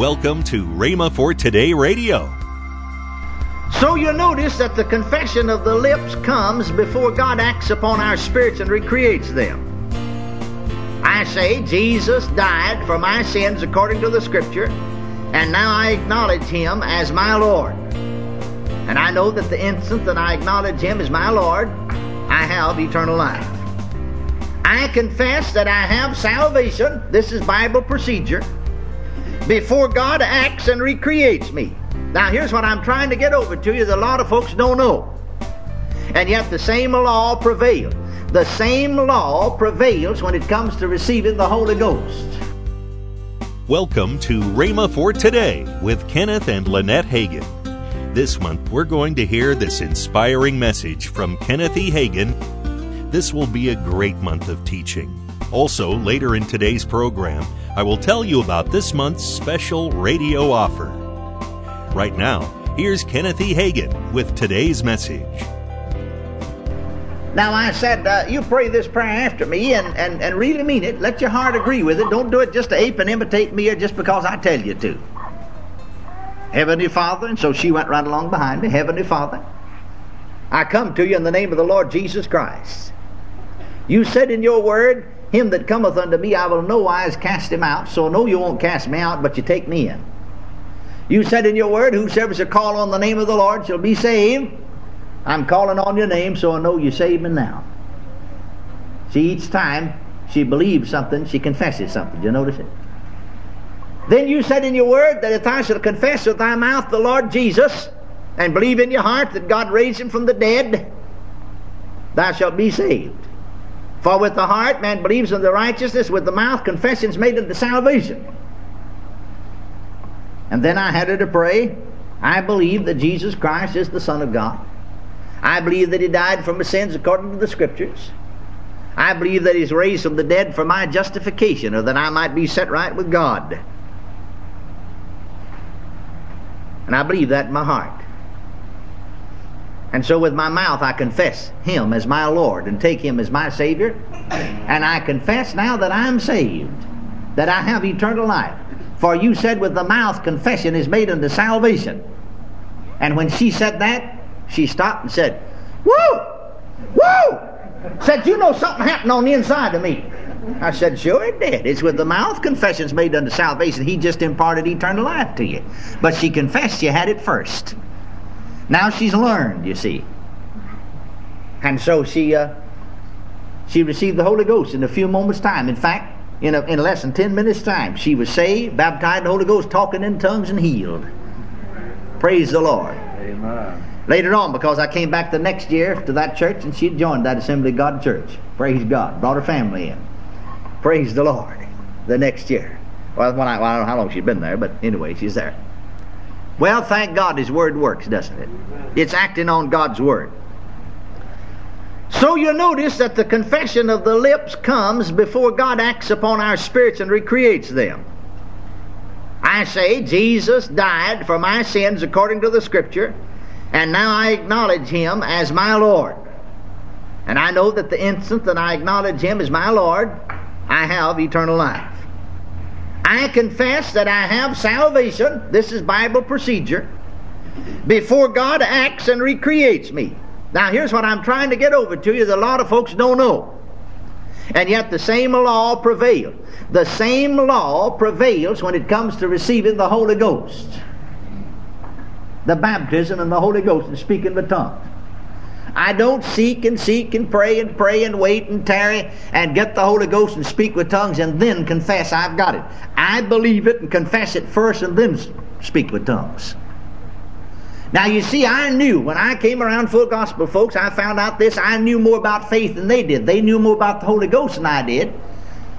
Welcome to Rhema for Today Radio. So you'll notice that the confession of the lips comes before God acts upon our spirits and recreates them. I say Jesus died for my sins according to the Scripture, and now I acknowledge Him as my Lord. And I know that the instant that I acknowledge Him as my Lord, I have eternal life. I confess that I have salvation. This is Bible procedure. Before God acts and recreates me. Now, here's what I'm trying to get over to you that a lot of folks don't know. And yet, the same law prevails. The same law prevails when it comes to receiving the Holy Ghost. Welcome to Rhema for Today with Kenneth and Lynette Hagin. This month, we're going to hear this inspiring message from Kenneth E. Hagin this will be a great month of teaching. Also, later in today's program, I will tell you about this month's special radio offer. Right now, here's Kenneth E. Hagin with today's message. Now, I said, uh, you pray this prayer after me and, and, and really mean it. Let your heart agree with it. Don't do it just to ape and imitate me or just because I tell you to. Heavenly Father, and so she went right along behind me. Heavenly Father, I come to you in the name of the Lord Jesus Christ. You said in your word, Him that cometh unto me, I will no wise cast him out. So no, you won't cast me out, but you take me in. You said in your word, Whosoever shall call on the name of the Lord shall be saved. I'm calling on your name, so I know you save me now. See, each time she believes something, she confesses something. Do you notice it? Then you said in your word that if thou shalt confess with thy mouth the Lord Jesus, and believe in your heart that God raised him from the dead, thou shalt be saved. For with the heart man believes in the righteousness, with the mouth confession is made unto salvation. And then I had her to pray, I believe that Jesus Christ is the Son of God. I believe that He died for my sins according to the Scriptures. I believe that He's raised from the dead for my justification, or that I might be set right with God. And I believe that in my heart. And so with my mouth I confess Him as my Lord and take Him as my Savior. And I confess now that I am saved, that I have eternal life. For you said with the mouth confession is made unto salvation. And when she said that, she stopped and said, Woo! Woo! Said, you know something happened on the inside of me. I said, sure it did. It's with the mouth confessions made unto salvation. He just imparted eternal life to you. But she confessed you had it first. Now she's learned, you see. And so she uh, she received the Holy Ghost in a few moments' time. In fact, in, a, in less than 10 minutes' time, she was saved, baptized in the Holy Ghost, talking in tongues, and healed. Praise the Lord. Amen. Later on, because I came back the next year to that church, and she joined that Assembly of God church. Praise God. Brought her family in. Praise the Lord. The next year. Well, I, well, I don't know how long she'd been there, but anyway, she's there. Well, thank God His Word works, doesn't it? It's acting on God's Word. So you notice that the confession of the lips comes before God acts upon our spirits and recreates them. I say, Jesus died for my sins according to the Scripture, and now I acknowledge Him as my Lord. And I know that the instant that I acknowledge Him as my Lord, I have eternal life. I confess that I have salvation. This is Bible procedure. Before God acts and recreates me. Now, here's what I'm trying to get over to you that a lot of folks don't know. And yet, the same law prevails. The same law prevails when it comes to receiving the Holy Ghost. The baptism and the Holy Ghost and speaking the tongues. I don't seek and seek and pray and pray and wait and tarry and get the Holy Ghost and speak with tongues and then confess I've got it. I believe it and confess it first and then speak with tongues. Now you see, I knew when I came around full gospel folks, I found out this. I knew more about faith than they did. They knew more about the Holy Ghost than I did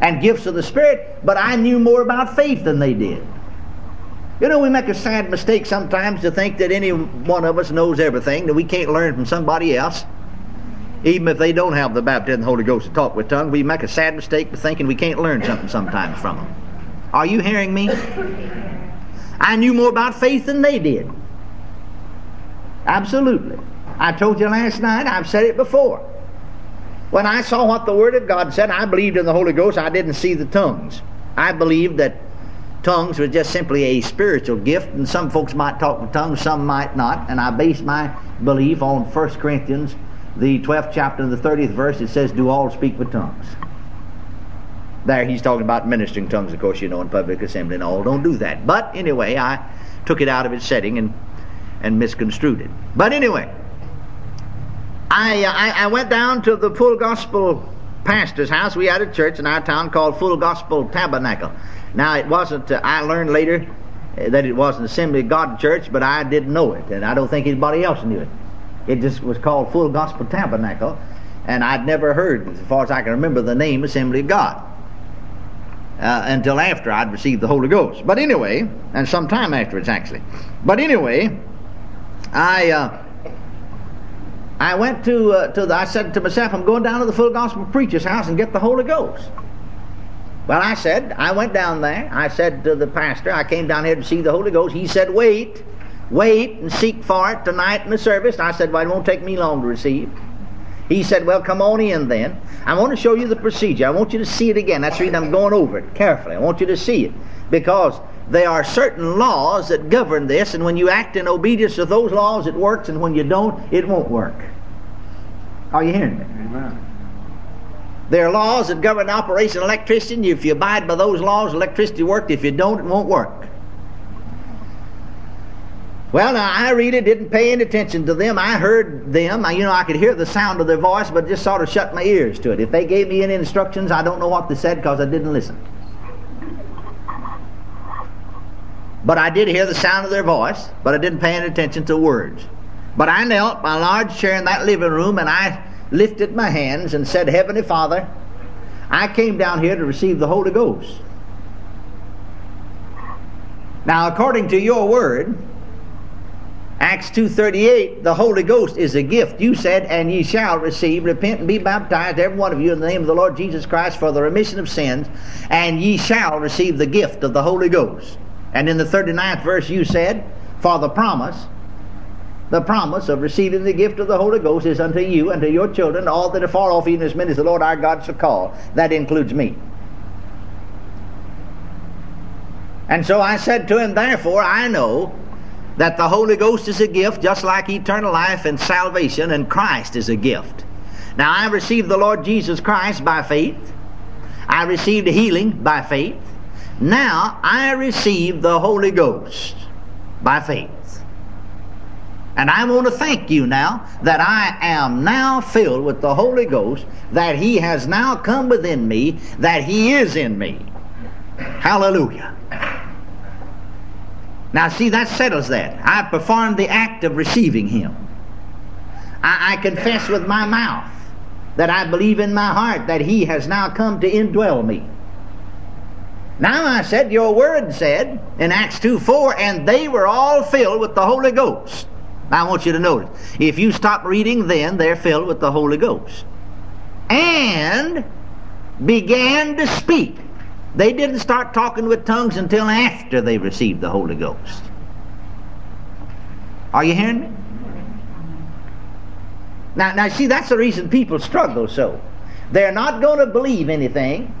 and gifts of the Spirit, but I knew more about faith than they did. You know, we make a sad mistake sometimes to think that any one of us knows everything, that we can't learn from somebody else. Even if they don't have the baptism of the Holy Ghost to talk with tongues, we make a sad mistake of thinking we can't learn something sometimes from them. Are you hearing me? I knew more about faith than they did. Absolutely. I told you last night, I've said it before. When I saw what the Word of God said, I believed in the Holy Ghost. I didn't see the tongues. I believed that tongues was just simply a spiritual gift, and some folks might talk in tongues, some might not. And I base my belief on 1 Corinthians, the 12th chapter and the 30th verse. It says, Do all speak with tongues. There he's talking about ministering tongues, of course, you know, in public assembly and all. Don't do that. But anyway, I took it out of its setting and, and misconstrued it. But anyway, I, I, I went down to the full gospel pastor's house. We had a church in our town called Full Gospel Tabernacle. Now, it wasn't, uh, I learned later uh, that it was an Assembly of God church, but I didn't know it, and I don't think anybody else knew it. It just was called Full Gospel Tabernacle, and I'd never heard, as far as I can remember, the name Assembly of God. Uh, until after I'd received the Holy Ghost. But anyway, and some time afterwards actually. But anyway, I uh, I went to uh, to the, I said to myself, I'm going down to the full gospel preacher's house and get the Holy Ghost. Well, I said, I went down there. I said to the pastor, I came down here to see the Holy Ghost. He said, wait, wait and seek for it tonight in the service. I said, well, it won't take me long to receive. He said, well, come on in then. I want to show you the procedure. I want you to see it again. That's the reason I'm going over it carefully. I want you to see it because there are certain laws that govern this, and when you act in obedience to those laws, it works, and when you don't, it won't work. Are you hearing me? Amen. There are laws that govern operation of electricity. If you abide by those laws, electricity works. If you don't, it won't work. Well, now I really didn't pay any attention to them. I heard them. I, you know, I could hear the sound of their voice, but just sort of shut my ears to it. If they gave me any instructions, I don't know what they said because I didn't listen. But I did hear the sound of their voice, but I didn't pay any attention to words. But I knelt my large chair in that living room and I lifted my hands and said, Heavenly Father, I came down here to receive the Holy Ghost. Now, according to your word, Acts 2.38, the Holy Ghost is a gift. You said, and ye shall receive, repent and be baptized, every one of you, in the name of the Lord Jesus Christ for the remission of sins, and ye shall receive the gift of the Holy Ghost. And in the 39th verse you said, for the promise, the promise of receiving the gift of the Holy Ghost is unto you and to your children, all that are far off, even as many as the Lord our God shall call. That includes me. And so I said to him, Therefore I know that the Holy Ghost is a gift, just like eternal life and salvation, and Christ is a gift. Now I received the Lord Jesus Christ by faith. I received healing by faith. Now I receive the Holy Ghost by faith. And I want to thank you now that I am now filled with the Holy Ghost, that He has now come within me, that He is in me. Hallelujah. Now, see, that settles that. I performed the act of receiving Him. I, I confess with my mouth that I believe in my heart that He has now come to indwell me. Now I said, Your word said in Acts 2 4, and they were all filled with the Holy Ghost. I want you to notice. If you stop reading, then they're filled with the Holy Ghost. And began to speak. They didn't start talking with tongues until after they received the Holy Ghost. Are you hearing me? Now, now see, that's the reason people struggle so. They're not going to believe anything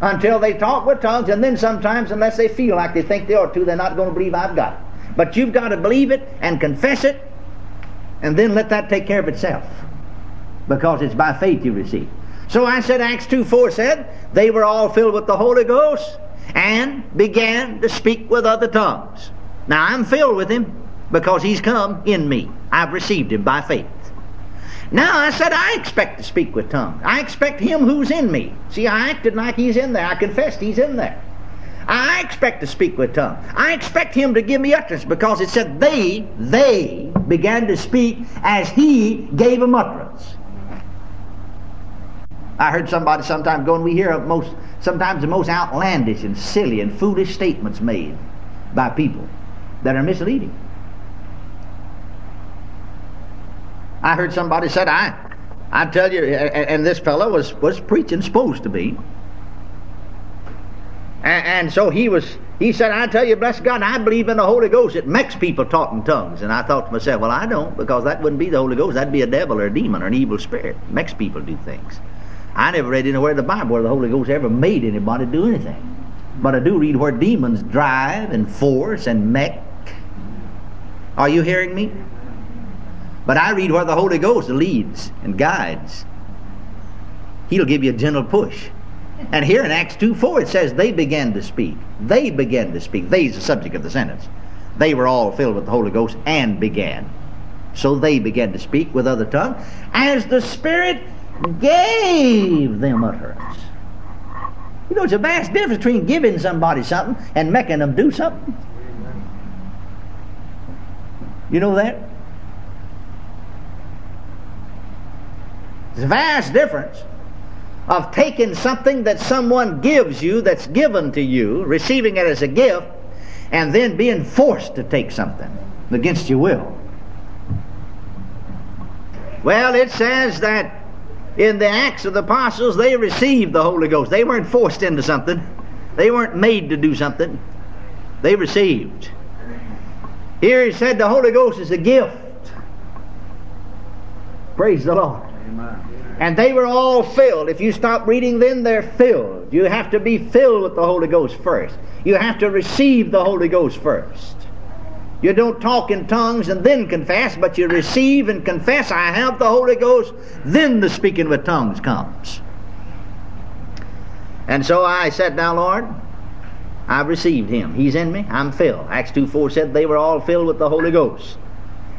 until they talk with tongues, and then sometimes, unless they feel like they think they ought to, they're not going to believe I've got it. But you've got to believe it and confess it, and then let that take care of itself. Because it's by faith you receive. So I said, Acts 2 4 said, they were all filled with the Holy Ghost and began to speak with other tongues. Now I'm filled with Him because He's come in me. I've received Him by faith. Now I said, I expect to speak with tongues. I expect Him who's in me. See, I acted like He's in there. I confessed He's in there. I expect to speak with tongues. I expect him to give me utterance because it said they, they began to speak as he gave them utterance. I heard somebody sometime going, we hear most, sometimes the most outlandish and silly and foolish statements made by people that are misleading. I heard somebody said, I, I tell you, and this fellow was, was preaching supposed to be. And, and, so he was, he said, I tell you, bless God, I believe in the Holy Ghost. It makes people talk in tongues. And I thought to myself, well, I don't, because that wouldn't be the Holy Ghost. That'd be a devil or a demon or an evil spirit. It makes people do things. I never read anywhere in the Bible where the Holy Ghost ever made anybody do anything. But I do read where demons drive and force and make. Are you hearing me? But I read where the Holy Ghost leads and guides. He'll give you a gentle push. And here in Acts 2 4, it says, They began to speak. They began to speak. They is the subject of the sentence. They were all filled with the Holy Ghost and began. So they began to speak with other tongues as the Spirit gave them utterance. You know, it's a vast difference between giving somebody something and making them do something. You know that? It's a vast difference of taking something that someone gives you, that's given to you, receiving it as a gift, and then being forced to take something against your will. Well, it says that in the Acts of the Apostles, they received the Holy Ghost. They weren't forced into something, they weren't made to do something. They received. Here he said the Holy Ghost is a gift. Praise the Lord. And they were all filled. If you stop reading, then they're filled. You have to be filled with the Holy Ghost first. You have to receive the Holy Ghost first. You don't talk in tongues and then confess, but you receive and confess, I have the Holy Ghost, then the speaking with tongues comes. And so I said, Now, Lord, I've received him. He's in me. I'm filled. Acts 2 4 said they were all filled with the Holy Ghost.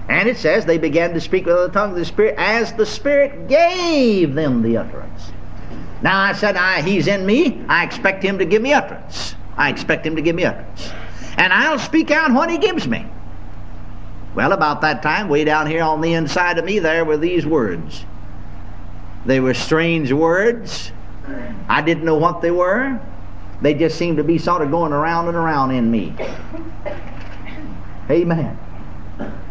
And it says they began to speak with the tongue of the Spirit as the Spirit gave them the utterance. Now I said, I, He's in me. I expect Him to give me utterance. I expect Him to give me utterance and I'll speak out what He gives me. Well, about that time, way down here on the inside of me, there were these words. They were strange words. I didn't know what they were. They just seemed to be sort of going around and around in me. Amen.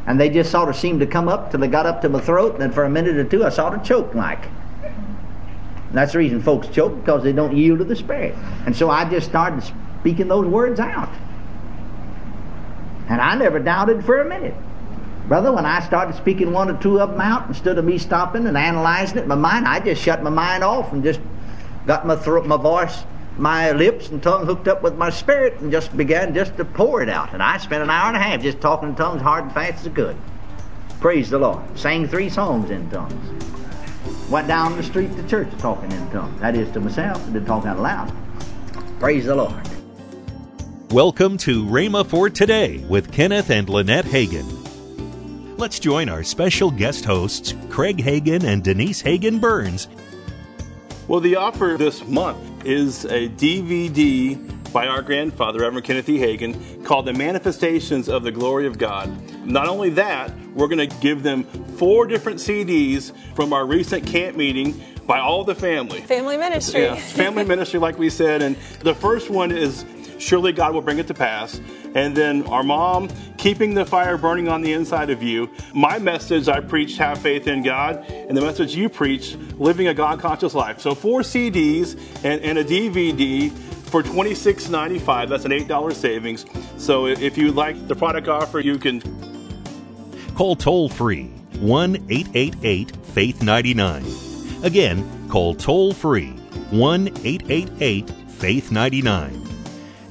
And they just sort of seemed to come up till they got up to my throat, and for a minute or two I sort of choked like. And that's the reason folks choke, because they don't yield to the Spirit. And so I just started speaking those words out. And I never doubted for a minute. Brother, when I started speaking one or two of them out, instead of me stopping and analyzing it in my mind, I just shut my mind off and just got my throat, my voice, my lips and tongue hooked up with my spirit and just began just to pour it out. And I spent an hour and a half just talking in tongues hard and fast as I could. Praise the Lord. Sang three songs in tongues. Went down the street to church talking in tongues. That is to myself, and didn't talk out loud. Praise the Lord. Welcome to Rhema for Today with Kenneth and Lynette Hagin. Let's join our special guest hosts, Craig Hagin and Denise Hagin Burns. Well, the offer this month is a DVD by our grandfather, Reverend Kenneth E. Hagin, called The Manifestations of the Glory of God. Not only that, we're going to give them four different CDs from our recent camp meeting by all the family. Family ministry. Yeah, family ministry, like we said. And the first one is surely God will bring it to pass. And then our mom, keeping the fire burning on the inside of you. My message, I preached, have faith in God. And the message you preach, living a God conscious life. So four CDs and, and a DVD for $26.95. That's an $8 savings. So if you like the product offer, you can call toll free 1 888 Faith 99. Again, call toll free 1 888 Faith 99.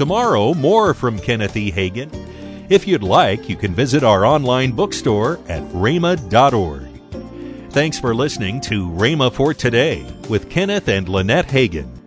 Tomorrow, more from Kenneth E. Hagin. If you'd like, you can visit our online bookstore at rhema.org. Thanks for listening to Rhema for Today with Kenneth and Lynette Hagin.